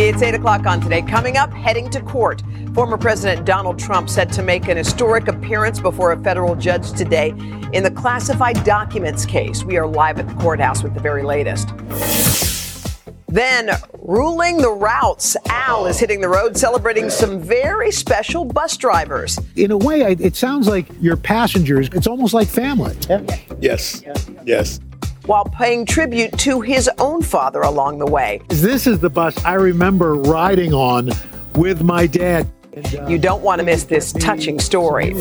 It's 8 o'clock on today. Coming up, heading to court. Former President Donald Trump set to make an historic appearance before a federal judge today in the classified documents case. We are live at the courthouse with the very latest. Then, ruling the routes, Al is hitting the road celebrating some very special bus drivers. In a way, it sounds like your passengers, it's almost like family. Yes, yes. While paying tribute to his own father along the way. This is the bus I remember riding on with my dad. Uh, you don't want to miss this touching story.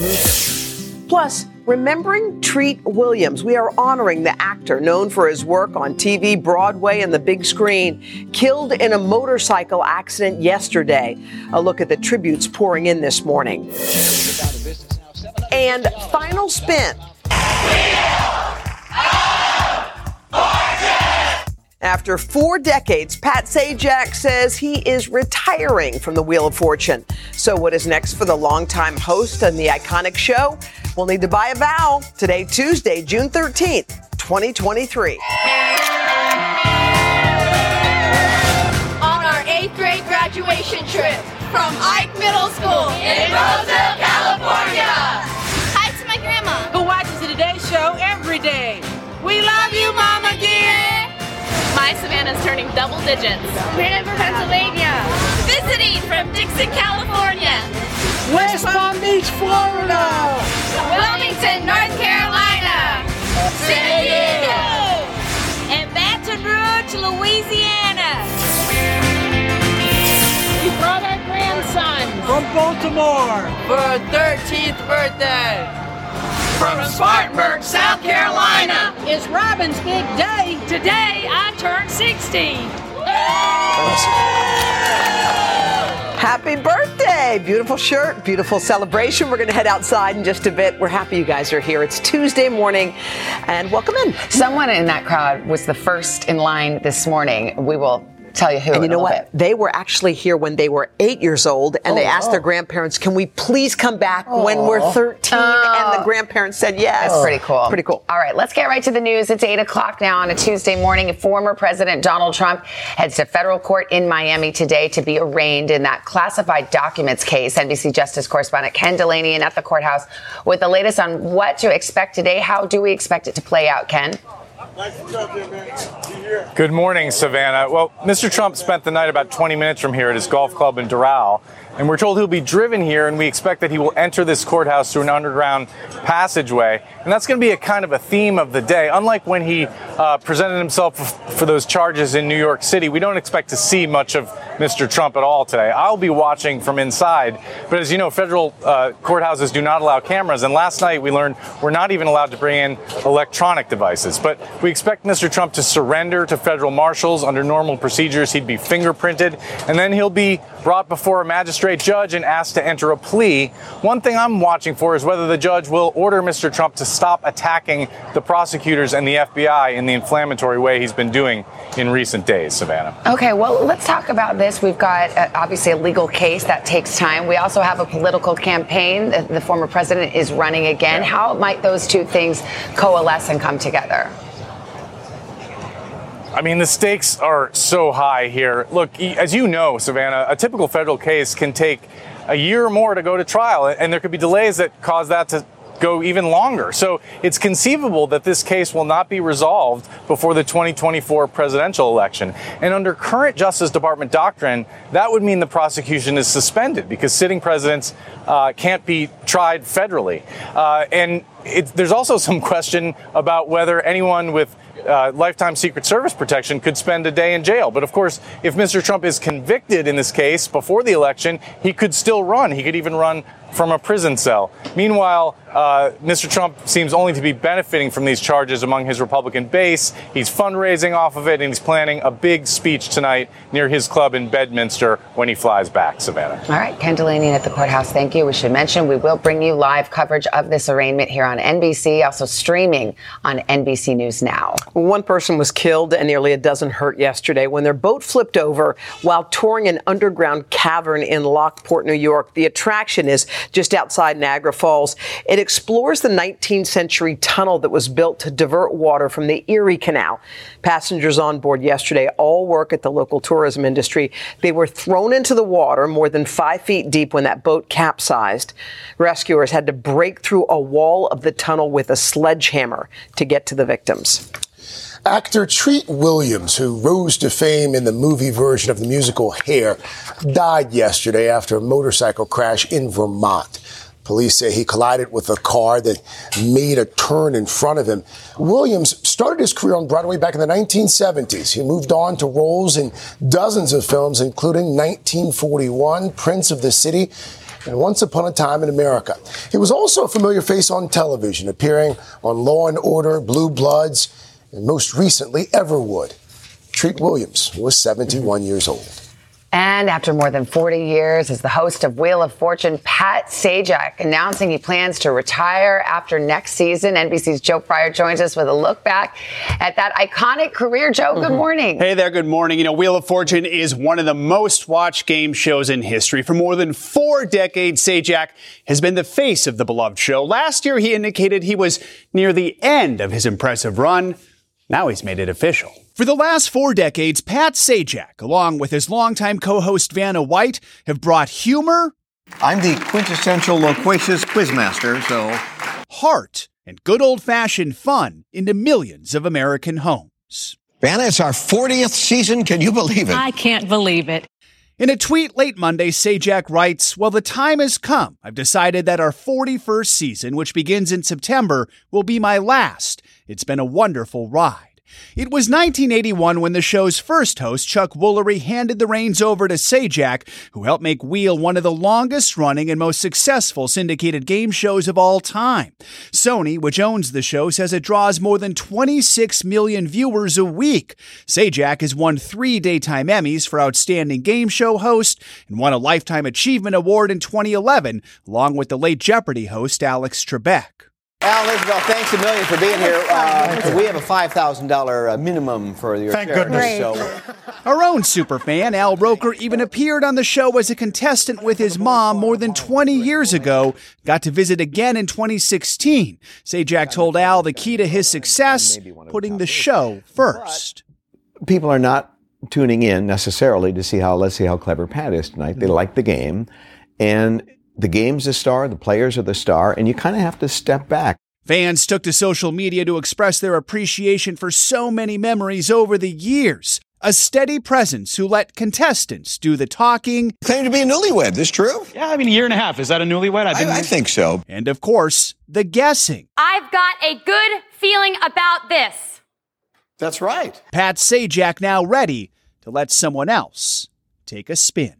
Plus, remembering Treat Williams. We are honoring the actor known for his work on TV, Broadway, and the big screen, killed in a motorcycle accident yesterday. A look at the tributes pouring in this morning. And final spin. After four decades, Pat Sajak says he is retiring from the Wheel of Fortune. So, what is next for the longtime host on the iconic show? We'll need to buy a vow today, Tuesday, June 13th, 2023. On our eighth grade graduation trip from Ike Middle School in Roseville, My Savannah's turning double digits. Hanover, Pennsylvania. Visiting from Dixon, California. West Palm Beach, Florida. Wilmington, North Carolina. San Diego. And Baton Rouge, Louisiana. We brought our grandson from Baltimore for her 13th birthday. From Spartanburg, South Carolina. It's Robin's big day. Today I turn 60. Happy birthday! Beautiful shirt, beautiful celebration. We're going to head outside in just a bit. We're happy you guys are here. It's Tuesday morning, and welcome in. Someone in that crowd was the first in line this morning. We will tell you who. And you know what? Bit. They were actually here when they were eight years old, and oh, they asked oh. their grandparents, "Can we please come back oh. when we're 13? Oh. And the oh. grandparents said yes. That's pretty cool. Pretty cool. All right, let's get right to the news. It's eight o'clock now on a Tuesday morning. Former President Donald Trump heads to federal court in Miami today to be arraigned in that classified documents case. NBC Justice correspondent Ken Dilanian at the courthouse with the latest on what to expect today. How do we expect it to play out, Ken? Good morning, Savannah. Well, Mr. Trump spent the night about 20 minutes from here at his golf club in Doral. And we're told he'll be driven here, and we expect that he will enter this courthouse through an underground passageway. And that's going to be a kind of a theme of the day. Unlike when he uh, presented himself for those charges in New York City, we don't expect to see much of Mr. Trump at all today. I'll be watching from inside. But as you know, federal uh, courthouses do not allow cameras. And last night we learned we're not even allowed to bring in electronic devices. But we expect Mr. Trump to surrender to federal marshals. Under normal procedures, he'd be fingerprinted, and then he'll be brought before a magistrate judge and asked to enter a plea. One thing I'm watching for is whether the judge will order Mr. Trump to stop attacking the prosecutors and the FBI in the inflammatory way he's been doing in recent days, Savannah. Okay, well, let's talk about this. We've got uh, obviously a legal case that takes time. We also have a political campaign. The, the former president is running again. How might those two things coalesce and come together? I mean, the stakes are so high here. Look, as you know, Savannah, a typical federal case can take a year or more to go to trial, and there could be delays that cause that to go even longer. So it's conceivable that this case will not be resolved before the 2024 presidential election. And under current Justice Department doctrine, that would mean the prosecution is suspended because sitting presidents uh, can't be tried federally. Uh, and it, there's also some question about whether anyone with uh, lifetime Secret Service protection could spend a day in jail. But of course, if Mr. Trump is convicted in this case before the election, he could still run. He could even run from a prison cell. Meanwhile, uh, Mr. Trump seems only to be benefiting from these charges among his Republican base. He's fundraising off of it, and he's planning a big speech tonight near his club in Bedminster when he flies back. Savannah. All right, Ken Dilanian at the courthouse. Thank you. We should mention we will bring you live coverage of this arraignment here on NBC, also streaming on NBC News Now. One person was killed and nearly a dozen hurt yesterday when their boat flipped over while touring an underground cavern in Lockport, New York. The attraction is just outside Niagara Falls. It explores the 19th century tunnel that was built to divert water from the Erie Canal. Passengers on board yesterday all work at the local tourism industry. They were thrown into the water more than five feet deep when that boat capsized. Rescuers had to break through a wall of the tunnel with a sledgehammer to get to the victims. Actor Treat Williams, who rose to fame in the movie version of the musical Hair, died yesterday after a motorcycle crash in Vermont. Police say he collided with a car that made a turn in front of him. Williams started his career on Broadway back in the 1970s. He moved on to roles in dozens of films, including 1941, Prince of the City, and Once Upon a Time in America. He was also a familiar face on television, appearing on Law and Order, Blue Bloods, and most recently, Everwood. Treat Williams was 71 years old. And after more than 40 years as the host of Wheel of Fortune, Pat Sajak announcing he plans to retire after next season. NBC's Joe Fryer joins us with a look back at that iconic career. Joe, good Mm-hmm. morning. Hey there, good morning. You know, Wheel of Fortune is one of the most watched game shows in history. For more than four decades, Sajak has been the face of the beloved show. Last year, he indicated he was near the end of his impressive run. Now he's made it official. For the last four decades, Pat Sajak, along with his longtime co-host Vanna White, have brought humor, I'm the quintessential loquacious quizmaster, so. heart, and good old-fashioned fun into millions of American homes. Vanna, it's our 40th season. Can you believe it? I can't believe it. In a tweet late Monday, Sajak writes, Well, the time has come. I've decided that our 41st season, which begins in September, will be my last. It's been a wonderful ride. It was 1981 when the show's first host, Chuck Woolery, handed the reins over to Sajak, who helped make Wheel one of the longest running and most successful syndicated game shows of all time. Sony, which owns the show, says it draws more than 26 million viewers a week. Sajak has won three daytime Emmys for Outstanding Game Show Host and won a Lifetime Achievement Award in 2011, along with the late Jeopardy host Alex Trebek. Al Isabel, thanks a million for being here. Uh, we have a five thousand dollar minimum for your Thank charity, goodness. So Our own superfan, Al Roker, even appeared on the show as a contestant with his mom more than 20 years ago. Got to visit again in 2016. Sajak told Al the key to his success, putting the show first. people are not tuning in necessarily to see how let's see how clever Pat is tonight. They like the game, and the game's the star, the players are the star, and you kind of have to step back. Fans took to social media to express their appreciation for so many memories over the years. A steady presence who let contestants do the talking. Claim to be a newlywed. This true? Yeah, I mean, a year and a half. Is that a newlywed? I, I think so. And of course, the guessing. I've got a good feeling about this. that's right. Pat Sajak now ready to let someone else take a spin.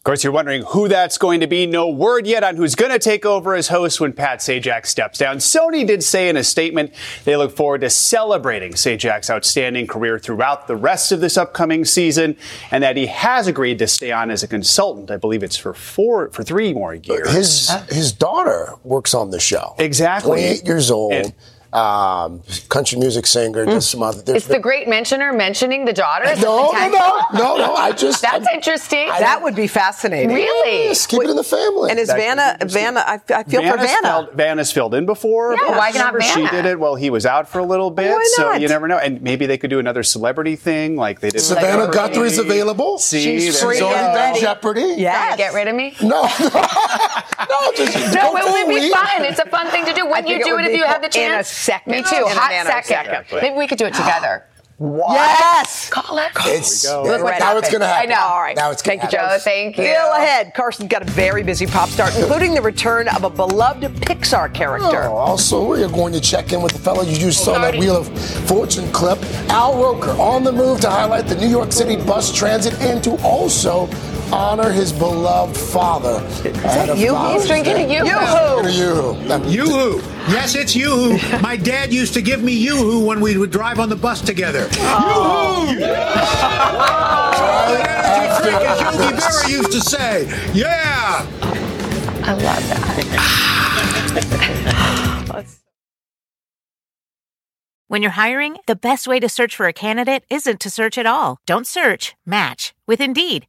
Of course, you're wondering who that's going to be. No word yet on who's going to take over as host when Pat Sajak steps down. Sony did say in a statement they look forward to celebrating Sajak's outstanding career throughout the rest of this upcoming season, and that he has agreed to stay on as a consultant. I believe it's for four, for three more years. His his daughter works on the show. Exactly. 28 years old. And- um, country music singer. Does some other. there's It's the great mentioner mentioning the daughters. No, no, no, no, no. I just That's interesting. That would be fascinating. Really? Yes, keep it in the family. And is Vanna. Vanna, I, I feel for Vanna's Vanna. Filled, Vanna's filled in before. Yeah, why not Remember, She did it while he was out for a little bit. Why So you never know. And maybe they could do another celebrity thing like they did. with Savannah Jeopardy. Guthrie's available. See, She's there's free She's and already ready. done Jeopardy. Trying Yes. get rid of me? No, no, just No, go it would be fun. It's a fun thing to do. Wouldn't you do it if you had the cool. In a chance? Second. Me too. In Hot manner second. second. Maybe we could do it together. Yes. Call it. It's there- Look what now it's going to happen. I know. All right. Now it's gonna you, happen. Joe, thank you. Still ahead. Carson's got a very busy pop star, including the return of a beloved Pixar character. Oh, also, we are going to check in with the fellow you just saw in that Wheel of Fortune clip, Al Roker, on the move to highlight the New York City bus transit and to also honor his beloved father. Is you? He's drinking a Yoo-hoo. Yoo-hoo. A Yoo-hoo. Yoo-hoo. Yes, it's Yoo-hoo. My dad used to give me Yoo-hoo when we would drive on the bus together. Yoo-hoo! Charlie Energy Freak, as Yogi Berra used to say. Yeah! I love that. When you're hiring, the best way to search for a candidate isn't to search at all. Don't search, match with Indeed.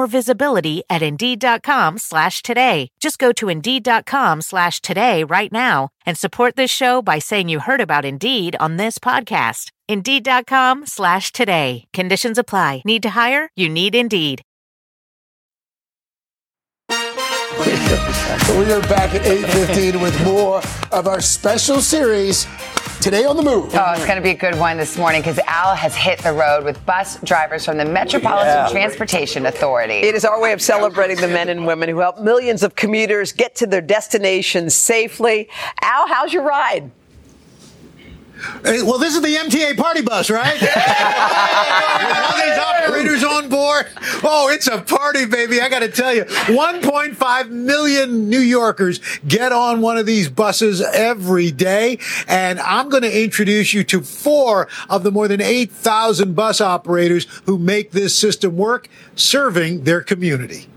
visibility at Indeed.com slash today. Just go to Indeed.com slash today right now and support this show by saying you heard about Indeed on this podcast. Indeed.com slash today. Conditions apply. Need to hire? You need Indeed. we are back at 8.15 with more of our special series, Today on the Move. Oh, it's going to be a good one this morning because Al has hit the road with bus drivers from the Metropolitan Yeah. Transportation Authority. It is our way of celebrating the men and women who help millions of commuters get to their destinations safely. Al, how's your ride? Hey, well, this is the MTA party bus, right? All these operators on board. Oh, it's a party, baby. I got to tell you, 1.5 million New Yorkers get on one of these buses every day. And I'm going to introduce you to four of the more than 8,000 bus operators who make this system work, serving their community.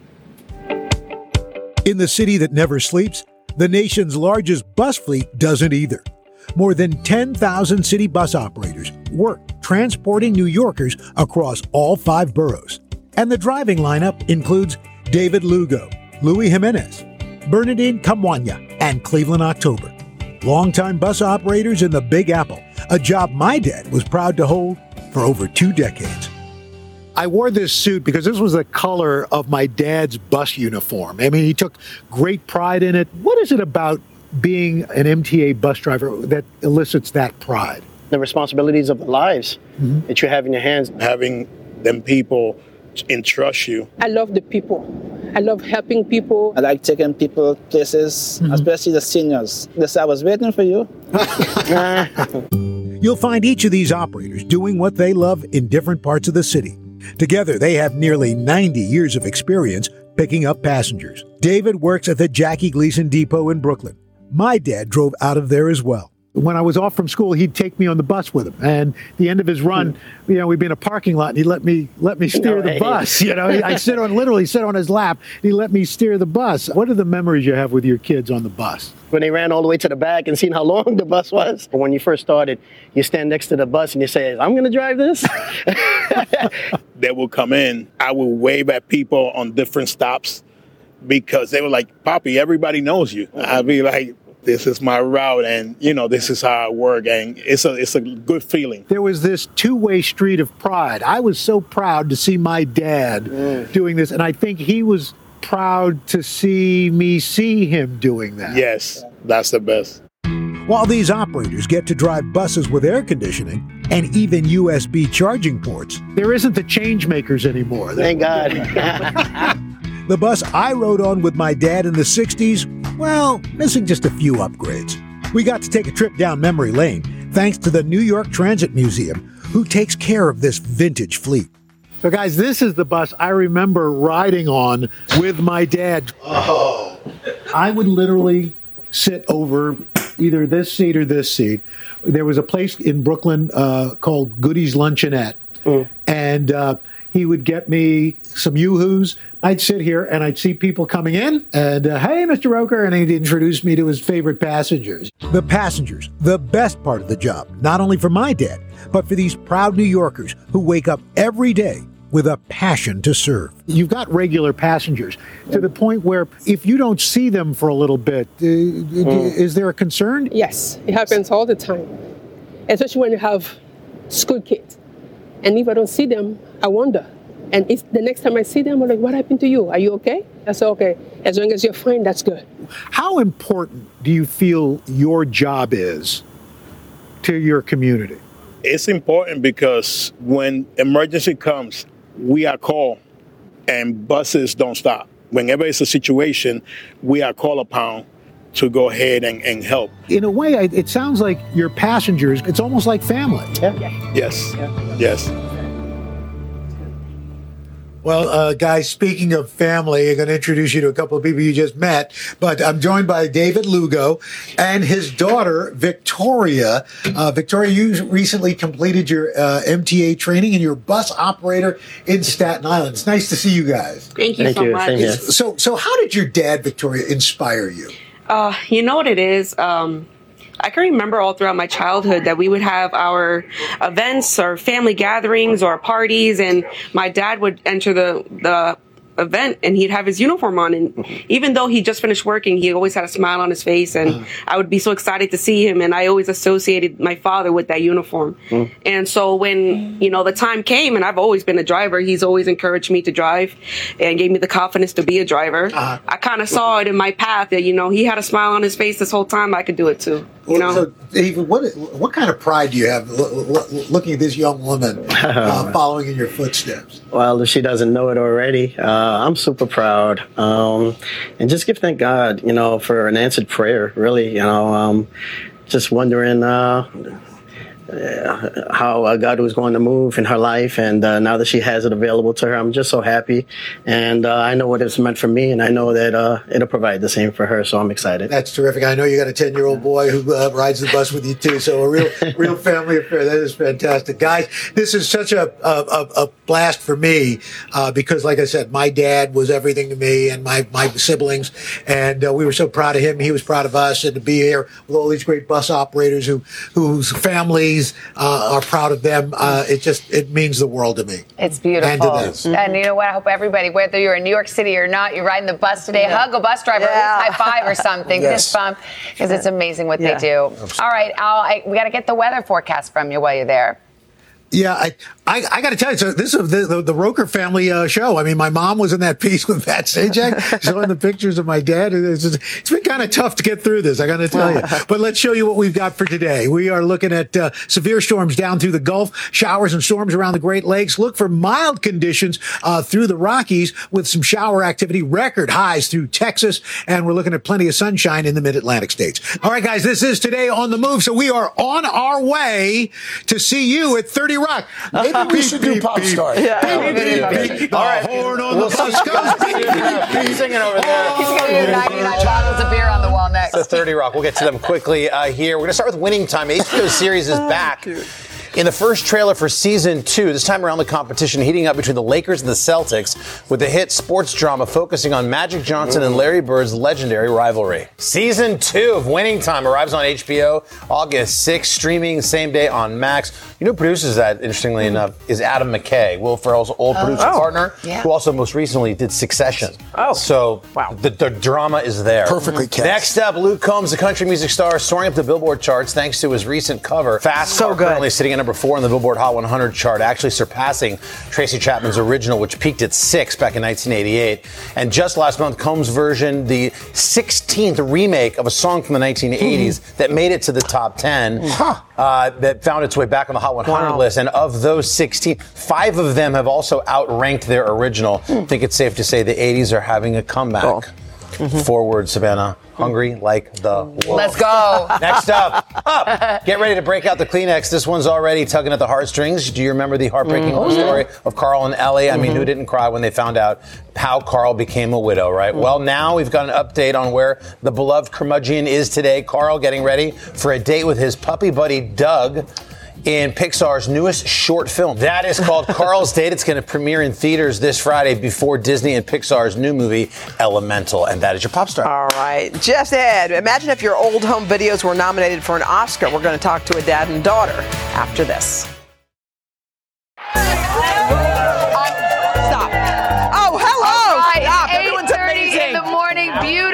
In the city that never sleeps, the nation's largest bus fleet doesn't either. More than 10,000 city bus operators work transporting New Yorkers across all five boroughs. And the driving lineup includes David Lugo, Louis Jimenez, Bernadine Kamwanya, and Cleveland October. Longtime bus operators in the Big Apple, a job my dad was proud to hold for over two decades. I wore this suit because this was the color of my dad's bus uniform. I mean, he took great pride in it. What is it about being an MTA bus driver that elicits that pride? the responsibilities of the lives mm-hmm. that you have in your hands. Having them people entrust you. I love the people. I love helping people. I like taking people places, mm-hmm. especially the seniors. They say, I was waiting for you. You'll find each of these operators doing what they love in different parts of the city. Together, they have nearly 90 years of experience picking up passengers. David works at the Jackie Gleason Depot in Brooklyn. My dad drove out of there as well. When I was off from school, he'd take me on the bus with him. And the end of his run, hmm. you know, we'd be in a parking lot and he'd let me let me steer No the bus. You know, I sit on literally sit on his lap. And he let me steer the bus. What are the memories you have with your kids on the bus? When they ran all the way to the back and seen how long the bus was. When you first started, you stand next to the bus and you say, I'm going to drive this. That will come in. I will wave at people on different stops because they were like, Poppy, everybody knows you. I'd be like, this is my route and you know this is how I work and it's a it's a good feeling. there was this two-way street of pride. I was so proud to see my dad mm. doing this, and I think he was proud to see me see him doing that. Yes, that's the best. While these operators get to drive buses with air conditioning and even USB charging ports, there isn't the change makers anymore. Thank God. the bus I rode on with my dad in the 60s, well, missing just a few upgrades. We got to take a trip down memory lane thanks to the New York Transit Museum, who takes care of this vintage fleet. So, guys, this is the bus I remember riding on with my dad. Oh. I would literally sit over either this seat or this seat. There was a place in Brooklyn uh, called Goody's Luncheonette, and uh, he would get me some yoo-hoos. I'd sit here and I'd see people coming in, and uh, hey, Mr. Roker, and he'd introduce me to his favorite passengers. The passengers, the best part of the job, not only for my dad, but for these proud New Yorkers who wake up every day with a passion to serve. You've got regular passengers to the point where if you don't see them for a little bit, uh, is there a concern? Yes, it happens all the time, especially when you have school kids. And if I don't see them, I wonder. And if the next time I see them, I'm like, what happened to you? Are you okay? I say, okay. As long as you're fine, that's good. How important do you feel your job is to your community? It's important because when emergency comes, we are called and buses don't stop. Whenever it's a situation, we are called upon to go ahead and, and help. In a way, I- it sounds like your passengers, it's almost like family. Yeah. Yes. Yes. Well, uh, guys, speaking of family, I'm going to introduce you to a couple of people you just met, but I'm joined by David Lugo and his daughter, Victoria. Uh, Victoria, you recently completed your uh, MTA training and you're a bus operator in Staten Island. It's nice to see you guys. Thank you Thank so you. much. Same here. So, so how did your dad, Victoria, inspire you? Uh, you know what it is? Um, I can remember all throughout my childhood that we would have our events or family gatherings or parties, and my dad would enter the the event and he'd have his uniform on and even though he just finished working he always had a smile on his face and i would be so excited to see him and i always associated my father with that uniform. And so when you know the time came and i've always been a driver he's always encouraged me to drive and gave me the confidence to be a driver. I kind of saw it in my path that you know he had a smile on his face this whole time i could do it too you know? So, David, what what kind of pride do you have lo- lo- looking at this young woman uh, following in your footsteps? Well, if she doesn't know it already, uh, I'm super proud. Um, and just give thank God, you know, for an answered prayer, really, you know, um, just wondering, uh, uh, how uh, God was going to move in her life, and uh, now that she has it available to her, I'm just so happy. And uh, I know what it's meant for me, and I know that uh, it'll provide the same for her. So I'm excited. That's terrific. I know you got a ten year old boy who uh, rides the bus with you too. So a real, real family affair. That is fantastic, guys. This is such a a, a, blast for me uh, because, like I said, my dad was everything to me and my my siblings, and uh, we were so proud of him. He was proud of us, and to be here with all these great bus operators who whose families uh, are proud of them. Uh, it just it means the world to me. It's beautiful. And to them. And you know what? I hope everybody, whether you're in New York City or not, you're riding the bus today, Yeah. hug a bus driver, Yeah. at least high five or something, Yes. fist bump, because it's amazing what Yeah. they do. All right, Al, I, we got to get the weather forecast from you while you're there. Yeah, I I, I got to tell you, so this is the the, the Roker family uh, show. I mean, my mom was in that piece with Pat Sajak, showing the pictures of my dad. It's, just- it's been kind of tough to get through this. I got to tell you. But let's show you what we've got for today. We are looking at uh, severe storms down through the Gulf, showers and storms around the Great Lakes. Look for mild conditions uh, through the Rockies with some shower activity, record highs through Texas, and we're looking at plenty of sunshine in the Mid Atlantic states. All right, guys, this is today on the move. So we are on our way to see you at 30 Rock. Maybe we should do pop star. Beep, beep, beep. The horn on the bus goes beep, beep, beep. singing over there. He's going to do 99 bottles of beer on the wall next. The 30 Rock. We'll get to them quickly uh, here. We're going to start with Winning Time. HBO series is back. In the first trailer for season two, this time around the competition heating up between the Lakers and the Celtics with a hit sports drama focusing on Magic Johnson and Larry Bird's legendary rivalry. Season two of Winning Time arrives on HBO August 6th, streaming same day on Max. You know who produces that, interestingly enough, is Adam McKay, Will Ferrell's old Oh. producer Oh. partner, Yeah. who also most recently did Succession. Oh. So the, the drama is there. Perfectly cast. Next up, Luke Combs, the country music star, soaring up the Billboard charts thanks to his recent cover. Fast So Car, good. currently sitting at number four on the Billboard Hot 100 chart, actually surpassing Tracy Chapman's original, which peaked at six back in 1988. And just last month, Combs' version, the 16th remake of a song from the 1980s that made it to the top 10, uh, that found its way back on the Hot 100 Wow. list. And of those 16, five of them have also outranked their original. I think it's safe to say the 80s are having a comeback. Forward, Savannah. Hungry like the wolf. Let's go. Next up, up. Get ready to break out the Kleenex. This one's already tugging at the heartstrings. Do you remember the heartbreaking Mm-hmm. story of Carl and Ellie? I mean, who didn't cry when they found out how Carl became a widow, right? Mm-hmm. Well, now we've got an update on where the beloved curmudgeon is today. Carl getting ready for a date with his puppy buddy Dug in Pixar's newest short film. That is called Carl's Date. It's going to premiere in theaters this Friday before Disney and Pixar's new movie, Elemental. And that is your pop star. All right. Just Ed. imagine if your old home videos were nominated for an Oscar. We're going to talk to a dad and daughter after this. Stop. Oh, hello. Right. Stop. Everyone's amazing. In the morning. Beautiful.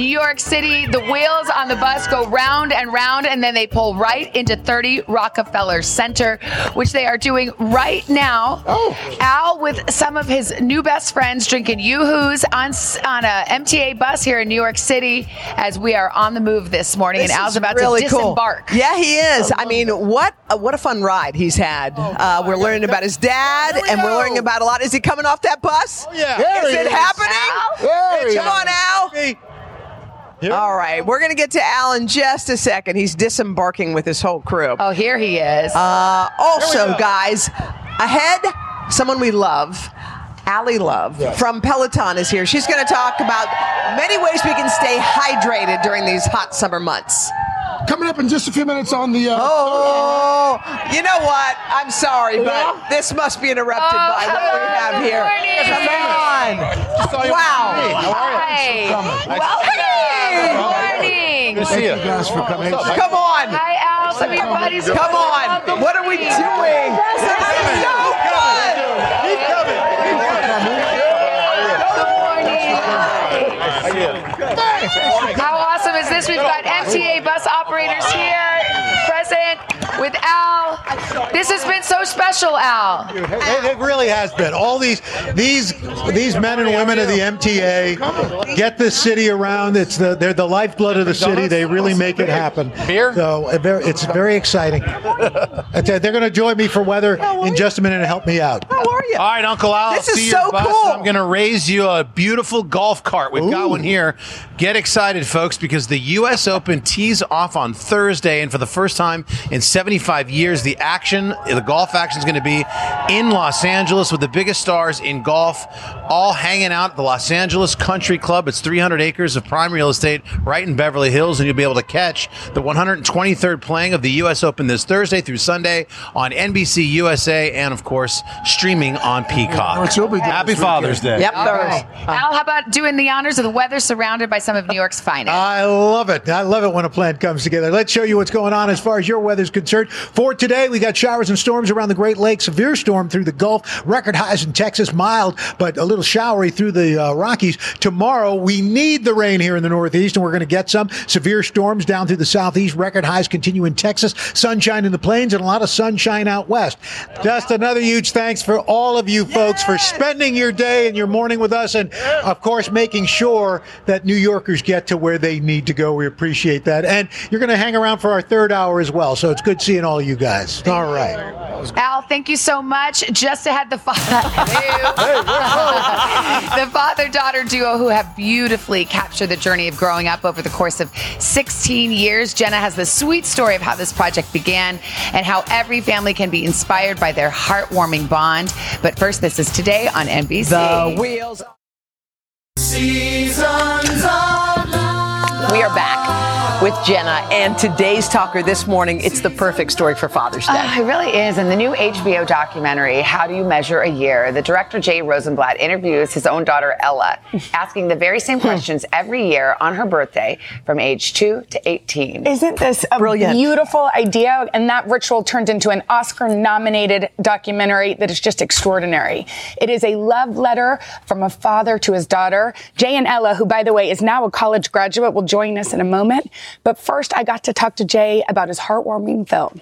New York City, the wheels on the bus go round and round, and then they pull right into 30 Rockefeller Center, which they are doing right now. Oh. Al with some of his new best friends drinking yoo-hoos on on a MTA bus here in New York City as we are on the move this morning, This and Al's is about really to cool. disembark. Yeah, he is. I mean, what a, what a fun ride he's had. Uh, we're learning about his dad, and we're learning about a lot. Is he coming off that bus? Oh, yeah. Is There it he is. happening? There he Come on, Al. All right, we're going to get to Al in just a second. He's disembarking with his whole crew. Oh, here he is. Uh, also, guys, ahead, someone we love. Ally Love from Peloton is here. She's going to talk about many ways we can stay hydrated during these hot summer months. Coming up in just a few minutes on the. Uh, Oh, you know what? I'm sorry, but this must be interrupted by what we have here. Come on. Wow. Hi. Welcome. Good morning. Good to see you. Thank you guys for coming. Come on. Hi, Al. Some of your buddies. Come on. What are we doing? This is so How awesome is this? We've got MTA bus operators here, present with Al. This has been so special, Al. It, it really has been. All these these these men and women of the MTA get this city around. It's the they're the lifeblood of the city. They really make it happen. Beer? So uh, it's very exciting. I tell you, They're going to join me for weather in just a minute and help me out. How are you? All right, Uncle Al. This see is so bus. cool. I'm going to raise you a beautiful golf cart. We've got one here. Get excited, folks, because the U.S. Open tees off on Thursday, and for the first time in 75 years, the action, the golf action, is going to be in Los Angeles with the biggest stars in golf, all hanging out at the Los Angeles Country Club. It's 300 acres of prime real estate right in Beverly Hills, and you'll be able to catch the 123rd playing of the U.S. Open this Thursday through Sunday on NBC USA, and of course, streaming on Peacock. Happy Father's Day. Yep. All right. Uh, Al, how about doing the honors of the weather surrounded by some of New York's finest? I love it. I love it when a plan comes together. Let's show you what's going on as far as your weather's concerned. For today, we got showers and storms around the Great Lakes, severe storm through the Gulf, record highs in Texas, mild but a little showery through the uh, Rockies. Tomorrow, we need the rain here in the Northeast, and we're going to get some severe storms down through the Southeast. Record highs continue in Texas, sunshine in the plains, and a lot of sunshine out west. Just another huge thanks for all of you folks for spending your day and your morning with us, and of course, making sure that New Yorkers get to where they need to go. We appreciate that. And you're going to hang around for our third hour as well. So it's good seeing all you guys. All right. Al, thank you so much. Just ahead, the father, the father-daughter duo who have beautifully captured the journey of growing up over the course of 16 years. Jenna has the sweet story of how this project began and how every family can be inspired by their heartwarming bond. But first, this is today on NBC. The wheels. Seasons of love. We are back with Jenna and today's talker this morning. It's the perfect story for Father's Day. Oh, it really is. In the new HBO documentary, How Do You Measure a Year? The director Jay Rosenblatt interviews his own daughter Ella, asking the very same hmm. questions every year on her birthday from age 2 to 18. Isn't this a Brilliant. beautiful idea? And that ritual turned into an Oscar nominated documentary that is just extraordinary. It is a love letter from a father to his daughter. Jay and Ella, who, by the way, is now a college graduate, will join us in a moment. But first, I got to talk to Jay about his heartwarming film.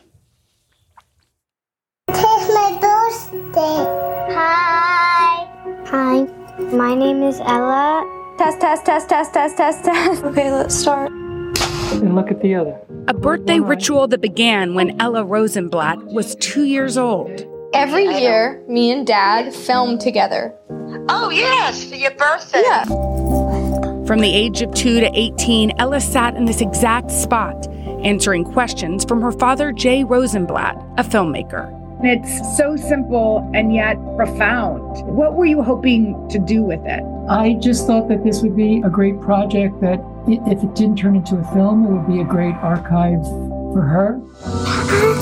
It's my birthday. Hi. Hi. My name is Ella. Test, test, test, test, test, test, test. Okay, let's start. And look at the other. A birthday ritual that began when Ella Rosenblatt was two years old. Every year, me and Dad film together. Oh, yes, for your birthday. Yeah. From the age of 2 to 18, Ella sat in this exact spot, answering questions from her father, Jay Rosenblatt, a filmmaker. It's so simple and yet profound. What were you hoping to do with it? I just thought that this would be a great project that if it didn't turn into a film, it would be a great archive for her.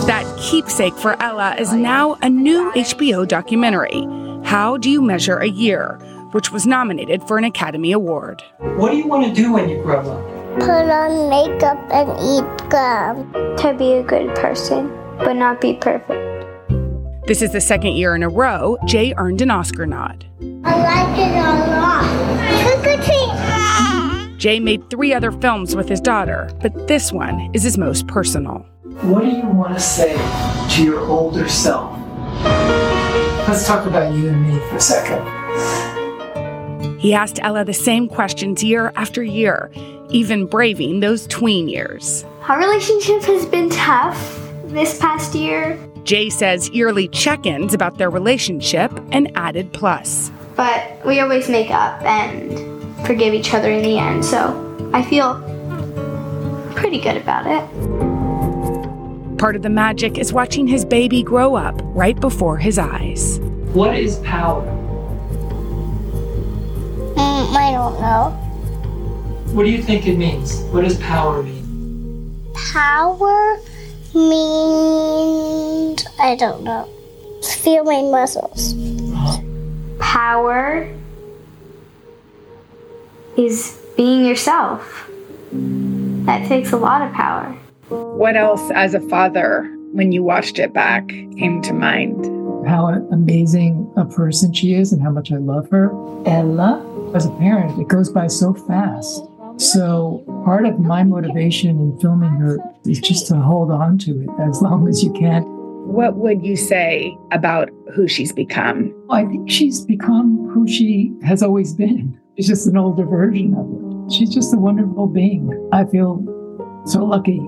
That keepsake for Ella is now a new HBO documentary, How Do You Measure a Year, which was nominated for an Academy Award. What do you want to do when you grow up? Put on makeup and eat gum. To be a good person, but not be perfect. This is the second year in a row Jay earned an Oscar nod. I like it a lot. Trick or. Jay made three other films with his daughter, but this one is his most personal. What do you want to say to your older self? Let's talk about you and me for a second. He asked Ella the same questions year after year, even braving those tween years. Our relationship has been tough this past year, Jay says yearly check ins about their relationship an added plus. but we always make up and forgive each other in the end, so I feel pretty good about it. Part of the magic is watching his baby grow up right before his eyes. What is power? I don't know. What do you think it means? What does power mean? Power means I don't know. Feel my muscles. Power is being yourself. That takes a lot of power. What else, as a father, when you watched it back, came to mind? How amazing a person she is and how much I love her. Ella, as a parent, it goes by so fast. So part of my motivation in filming her is just to hold on to it as long as you can. What would you say about who she's become? I think she's become who she has always been. She's just an older version of it. She's just a wonderful being. I feel so lucky.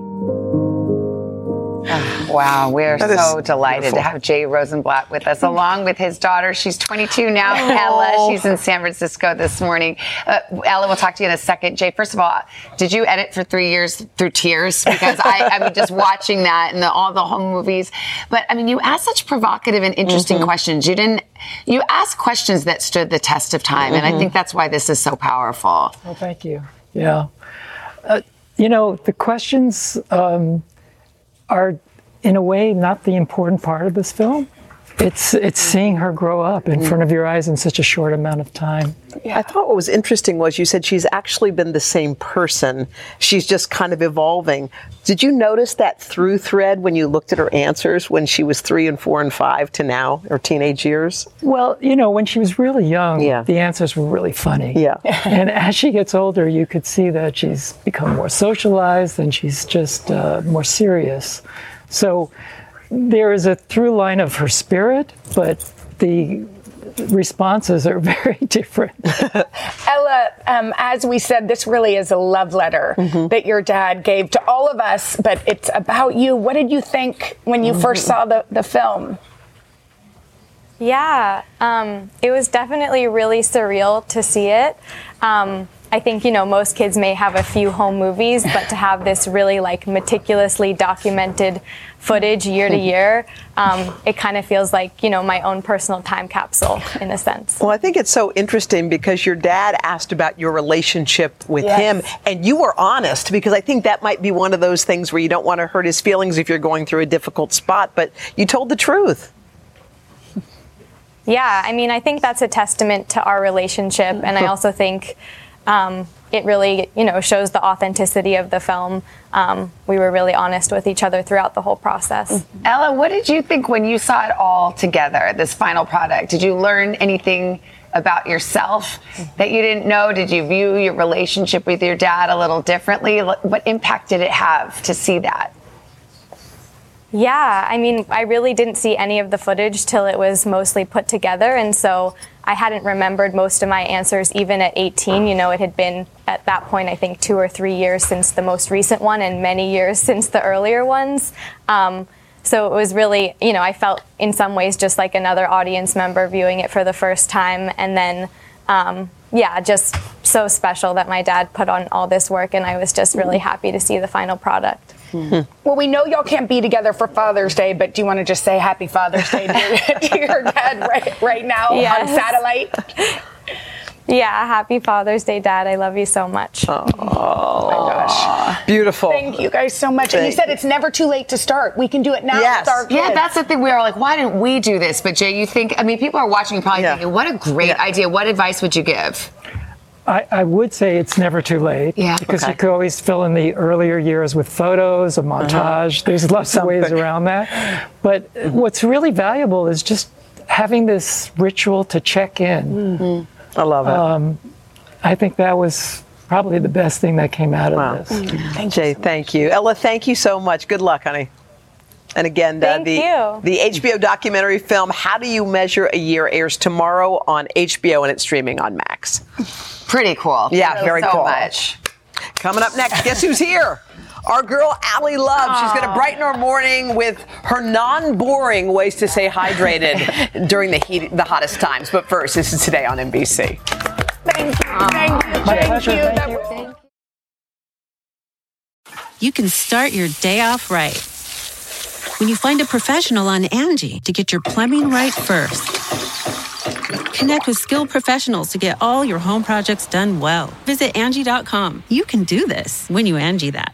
Wow, we're That is so delighted beautiful. to have Jay Rosenblatt with us, along with his daughter. She's 22 now, Ella. She's in San Francisco this morning. Uh, Ella, we'll talk to you in a second. Jay, first of all, did you edit for three years through tears? Because I, I mean, just watching that and the, all the home movies. But I mean, you asked such provocative and interesting Mm-hmm. questions. You didn't. You asked questions that stood the test of time, and I Mhm. think that's why this is so powerful. Well, thank you. Yeah. Uh, you know, the questions um, are, in a way, not the important part of this film. It's it's seeing her grow up in front of your eyes in such a short amount of time. I thought what was interesting was you said she's actually been the same person. She's just kind of evolving. Did you notice that through thread when you looked at her answers when she was three and four and five to now, her teenage years? Well, you know, when she was really young, Yeah. the answers were really funny. Yeah. and as she gets older, you could see that she's become more socialized and she's just uh, more serious. So there is a through line of her spirit, but the responses are very different. Ella, um, as we said, this really is a love letter that your dad gave to all of us, but it's about you. What did you think when you first saw the, the film? Yeah, um, it was definitely really surreal to see it. Um, I think you know most kids may have a few home movies, but to have this really like meticulously documented footage year to year, um, it kind of feels like you know my own personal time capsule in a sense. Well, I think it's so interesting because your dad asked about your relationship with Yes. him, and you were honest because I think that might be one of those things where you don't want to hurt his feelings if you're going through a difficult spot, but you told the truth. Yeah, I mean, I think that's a testament to our relationship, and I also think um, it really, you know, shows the authenticity of the film. Um, we were really honest with each other throughout the whole process. Ella, what did you think when you saw it all together, this final product? Did you learn anything about yourself that you didn't know? Did you view your relationship with your dad a little differently? What impact did it have to see that? Yeah, I mean, I really didn't see any of the footage till it was mostly put together, and so I hadn't remembered most of my answers even at 18. You know, it had been at that point, I think, two or three years since the most recent one, and many years since the earlier ones. Um, so it was really, you know, I felt in some ways just like another audience member viewing it for the first time, and then. Um, yeah, just so special that my dad put on all this work, and I was just really mm-hmm. happy to see the final product. Hmm. Well, we know y'all can't be together for Father's Day, but do you want to just say Happy Father's Day to your, to your dad right, right now on satellite? Yeah, happy Father's Day, Dad. I love you so much. Oh, my gosh. Beautiful. Thank you guys so much. And you said it's never too late to start. We can do it now Yes. with our kids. Yeah, that's the thing. We are like, why didn't we do this? But Jay, you think, I mean, people are watching probably thinking, what a great idea. What advice would you give? I, I would say it's never too late. Yeah. Because Okay. you could always fill in the earlier years with photos, a uh-huh. montage. There's lots of ways around that. But what's really valuable is just having this ritual to check in. Mm-hmm. I love it. Um, I think that was probably the best thing that came out of Wow. this. Jay, thank you. Ella, thank you so much. Good luck, honey. And again, uh, Thank the you. the HBO documentary film "How Do You Measure a Year" airs tomorrow on HBO and it's streaming on Max. Pretty cool. Yeah, Thank very so cool. much. Coming up next, guess who's here? Our girl Ally Love. She's going to brighten our morning with her non-boring ways to stay hydrated during the heat, the hottest times. But first, this is today on NBC. Thank you. Thank you. My thank pleasure, you. thank you. was- you can start your day off right. When you find a professional on Angie to get your plumbing right first. Connect with skilled professionals to get all your home projects done well. Visit Angie.com. You can do this when you Angie that.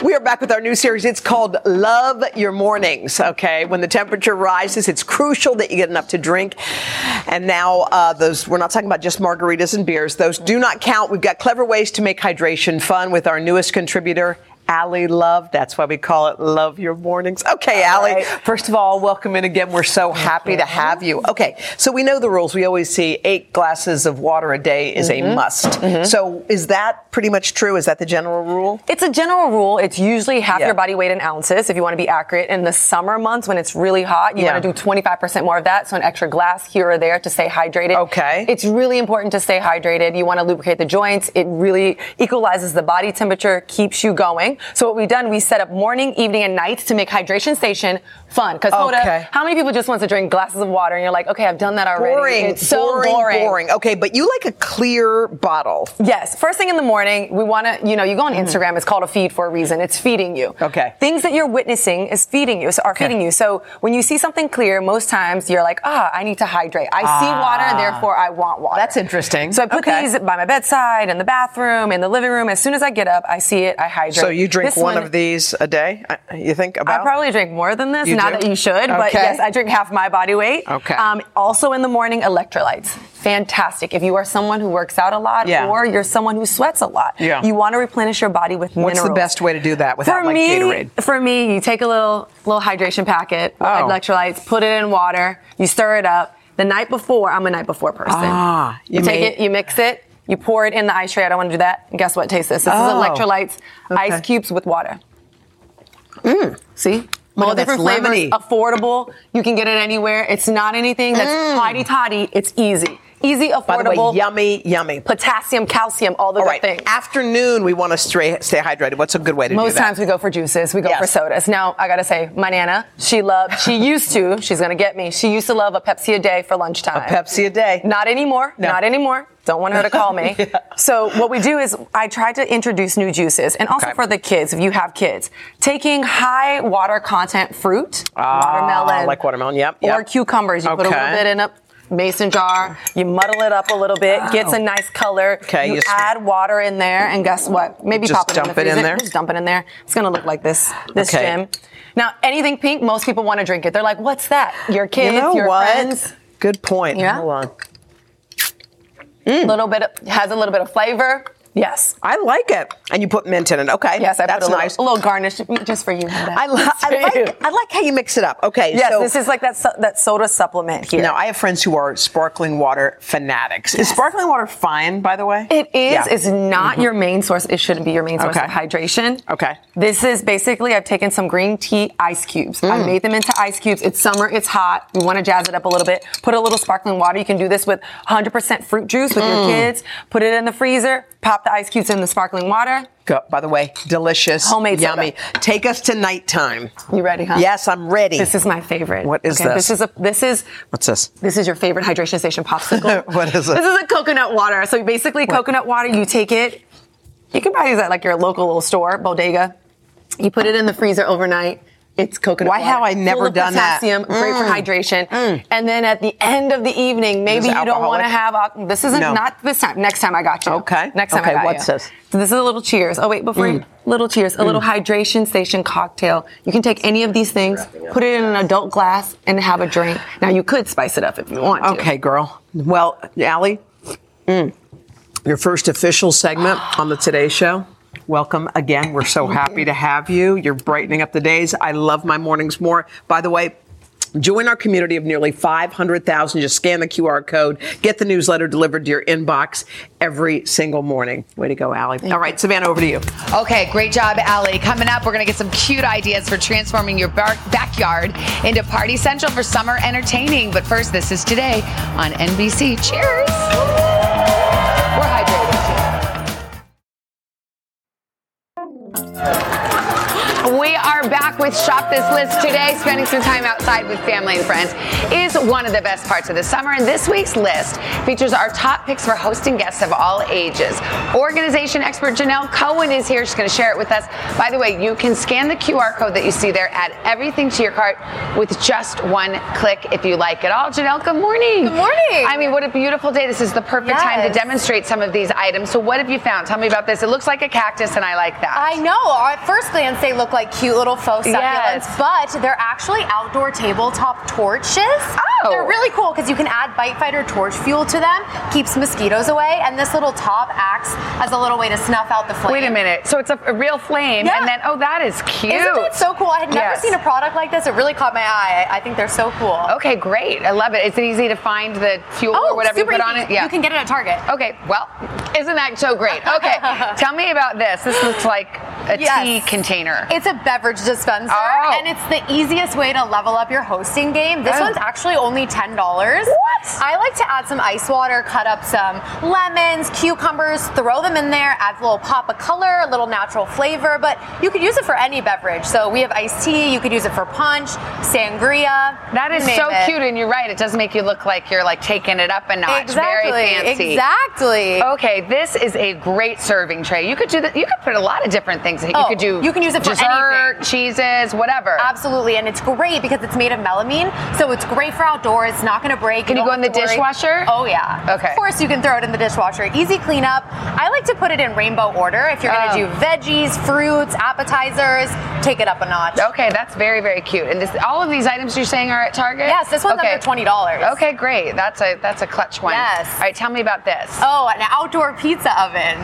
We are back with our new series. It's called Love Your Mornings. Okay, when the temperature rises, it's crucial that you get enough to drink. And now, uh, those we're not talking about just margaritas and beers; those do not count. We've got clever ways to make hydration fun with our newest contributor. Ally Love. That's why we call it Love Your Mornings. Okay, Ally. First of all, welcome in again. We're so happy to have you. Okay, so we know the rules. We always see eight glasses of water a day is a Mhm. must. So is that pretty much true? Is that the general rule? It's a general rule. It's usually half Yeah. your body weight in ounces if you want to be accurate. In the summer months when it's really hot, you Yeah. want to do 25% more of that. So an extra glass here or there to stay hydrated. Okay. It's really important to stay hydrated. You want to lubricate the joints. It really equalizes the body temperature, keeps you going. So what we've done, we set up morning, evening, and nights to make hydration station fun. Because Okay. how many people just want to drink glasses of water and you're like, okay, I've done that already. Boring. It's so boring, boring. boring. Okay, but you like a clear bottle. Yes. First thing in the morning, we want to, you know, you go on Instagram, it's called a feed for a reason. It's feeding you. Okay. Things that you're witnessing is feeding you, so are feeding you. So when you see something clear, most times you're like, ah, I need to hydrate. I see Ah. water, therefore I want water. That's interesting. So I put Okay. these by my bedside, in the bathroom, in the living room. As soon as I get up, I see it, I hydrate. So you drink This one, of these a day? uh, You think about? I probably drink more than this. You not do? that you should, but yes, I drink half my body weight. Okay. Um, also in the morning, electrolytes. Fantastic. If you are someone who works out a lot, Yeah. or you're someone who sweats a lot, Yeah. you want to replenish your body with more. What's minerals. the best way to do that without for like me, Gatorade? For me, you take a little little hydration packet, Oh. electrolytes, put it in water, you stir it up. The night before, I'm a night before person. Ah, you, you take made- it, you mix it, you pour it in the ice tray. I don't want to do that. And guess what? Taste this. This Oh. is electrolytes, Okay. ice cubes with water. Mm. See? All different flavors, lemony. affordable. You can get it anywhere. It's not anything that's Mm. hotty toddy. It's easy. Easy, affordable. Way, yummy, yummy. Potassium, calcium, all the All good right. things. Afternoon, we want to stay, stay hydrated. What's a good way to do that? Most times we go for juices, we go Yes. for sodas. Now, I gotta say, my Nana, she loved, she used to, she's gonna get me, she used to love a Pepsi a day for lunchtime. A Pepsi a day. Not anymore, No. not anymore. Don't want her to call me. So what we do is I try to introduce new juices and also Okay. for the kids, if you have kids, taking high water content fruit, Ah, watermelon, like watermelon. Yep. or cucumbers. You put a little bit in a mason jar, you muddle it up a little bit, gets a nice color. Okay, you you sw- add water in there, and guess what? Maybe Just pop it in dump the it in freezer. there? Just dump it in there. It's gonna look like this. This Okay. gym. Now, anything pink, most people want to drink it. They're like, "What's that?" Your kids, you know your what? friends. Good point. Yeah. Hold on. A little bit of, has a little bit of flavor. Yes. I like it. And you put mint in it. Okay. Yes, I That's put a little, nice. a little garnish just for you. I, li- I, like, I like how you mix it up. Okay. Yes, so this is like that so- that soda supplement here. Now, I have friends who are sparkling water fanatics. Is sparkling water fine, by the way? It is. Yeah. It's not your main source. It shouldn't be your main source Okay. of hydration. Okay. This is basically I've taken some green tea ice cubes. I Mm. made them into ice cubes. It's summer. It's hot. You want to jazz it up a little bit. Put a little sparkling water. You can do this with 100% fruit juice with your Mm. kids. Put it in the freezer. Pop the ice cubes in the sparkling water. Go- by the way, delicious, Homemade soda. yummy. Take us to nighttime. You ready, huh? Yes, I'm ready. This is my favorite. What is Okay, this? This is a this is What's this? This is your favorite hydration station popsicle. What is it? This is a coconut water. So basically, coconut water, you take it, you can buy these at like your local little store, bodega. You put it in the freezer overnight. It's coconut Why water. have I never done that? potassium, Great for Mm. hydration. And then at the end of the evening, maybe you don't want to have. This isn't No. not this time. Next time I got you. Okay. Next time Okay, I got what's you. this? So this is a little cheers. Oh wait, before you, little cheers, a little hydration station cocktail. You can take any of these things, put it in an adult glass, and have a drink. Now you could spice it up if you want to. Okay, girl. Well, Ally, mm, your first official segment on the Today Show. Welcome again. We're so happy to have you. You're brightening up the days. I love my mornings more. By the way, Join our community of nearly 500,000. Just scan the QR code. Get the newsletter delivered to your inbox every single morning. Way to go, Ally. All right, Savannah, over to you. Okay, great job, Ally. Coming up, we're going to get some cute ideas for transforming your bar- backyard into Party Central for summer entertaining. But first, this is today on NBC. Cheers. Yeah. We are back with Shop This List today. Spending some time outside with family and friends is one of the best parts of the summer. And this week's list features our top picks for hosting guests of all ages. Organization expert Janelle Cohen is here. She's going to share it with us. By the way, you can scan the QR code that you see there, add everything to your cart with just one click if you like it all. Janelle, good morning. Good morning. I mean, what a beautiful day. This is the perfect time to demonstrate some of these items. So, what have you found? Tell me about this. It looks like a cactus, and I like that. I know. At first glance, they look like cute little faux succulents, Yes. but they're actually outdoor tabletop torches. Ah, They're really cool because you can add BiteFighter torch fuel to them, keeps mosquitoes away, and this little top acts as a little way to snuff out the flame. Wait a minute. So it's a, a real flame, Yeah. and then oh, that is cute. Isn't it so cool? I had never Yes. seen a product like this. It really caught my eye. I, I think they're so cool. Okay, great. I love it. Is it easy to find the fuel Oh, or whatever you put on easy. it? You can get it at Target. Okay, well, isn't that so great? Okay, tell me about this. This looks like a tea container. It's a beverage dispenser, Oh. and it's the easiest way to level up your hosting game. This Oh. one's actually only ten dollars. What? I like to add some ice water, cut up some lemons, cucumbers, throw them in there, add a little pop of color, a little natural flavor. But you could use it for any beverage. So we have iced tea. You could use it for punch, sangria. that is so it. cute, and you're right. It does make you look like you're like taking it up a notch. Exactly. Very fancy. Exactly. Okay, this is a great serving tray. You could do that. You could put a lot of different things. You Oh, could do. you can use it for dessert, anything. cheeses, whatever. Absolutely, and it's great because it's made of melamine, so it's great for outdoors. It's not going to break. Can you don't go in the dishwasher? Oh yeah. Okay. Of course, you can throw it in the dishwasher. Easy cleanup. I like to put it in rainbow order. If you're going to Oh. do veggies, fruits, appetizers, take it up a notch. Okay, that's very very cute. And this, all of these items you're saying are at Target. Yes, this one's okay. under twenty dollars. Okay, great. That's a that's a clutch one. Yes. All right, tell me about this. Oh, an outdoor pizza oven.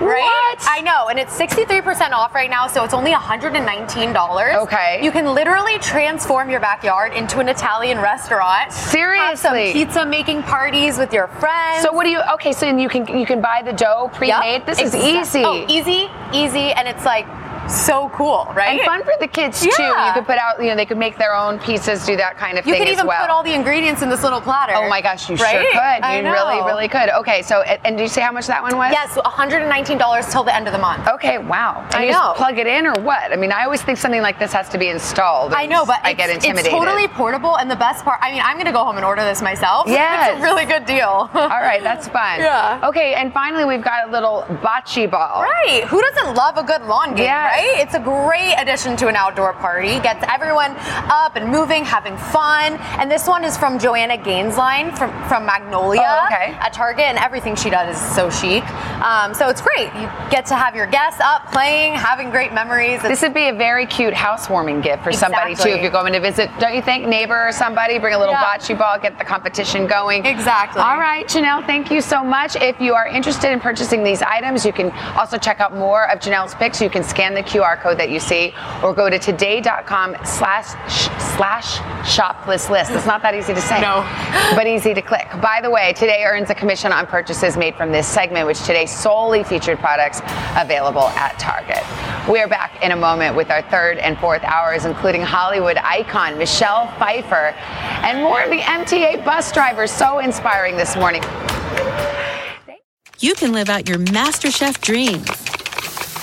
Right? What? I know, and it's 63% off right now, so it's only $119. Okay. You can literally transform your backyard into an Italian restaurant. Seriously? pizza making parties with your friends. So what do you? Okay, so you can you can buy the dough pre-made. Yep. This is easy. Oh, easy, easy, and it's like so cool, right? And fun for the kids too. Yeah. You could put out, you know, they could make their own pizzas, do that kind of You thing You could even well. put all the ingredients in this little platter. oh my gosh, you right? sure could. I You know. really, really could. Okay, so and do you say how much that one was? Yes, $119 till the end of the month. Okay, wow. And I you know. just plug it in or what? I mean, I always think something like this has to be installed. I know, but I it's, get it's intimidated. totally portable, and the best part, I mean, I'm gonna go home and order this myself. Yeah, it's a really good deal. All right, that's fun. Yeah. Okay, and finally we've got a little bocce ball. Right. Who doesn't love a good lawn game, Yes. right? It's a great addition to an outdoor party. Gets everyone up and moving, having fun. And this one is from Joanna Gaines line from, from Magnolia Oh, okay. at Target, and everything she does is so chic. Um, so it's great. You get to have your guests up playing, having great memories. This would be a very cute housewarming gift for somebody too if you're going to visit. Don't you think, neighbor or somebody? Bring a little Yeah. bocce ball, get the competition going. Exactly. All right, Janelle, thank you so much. If you are interested in purchasing these items, you can also check out more of Janelle's picks. You can scan the QR code that you see, or go to today.com slash slash shop this list. It's not that easy to say, No. but easy to click. By the way, today earns a commission on purchases made from this segment, which today solely featured products available at Target. We are back in a moment with our third and fourth hours, including Hollywood icon Michelle Pfeiffer and more of the MTA bus drivers. So inspiring this morning. you can live out your MasterChef dreams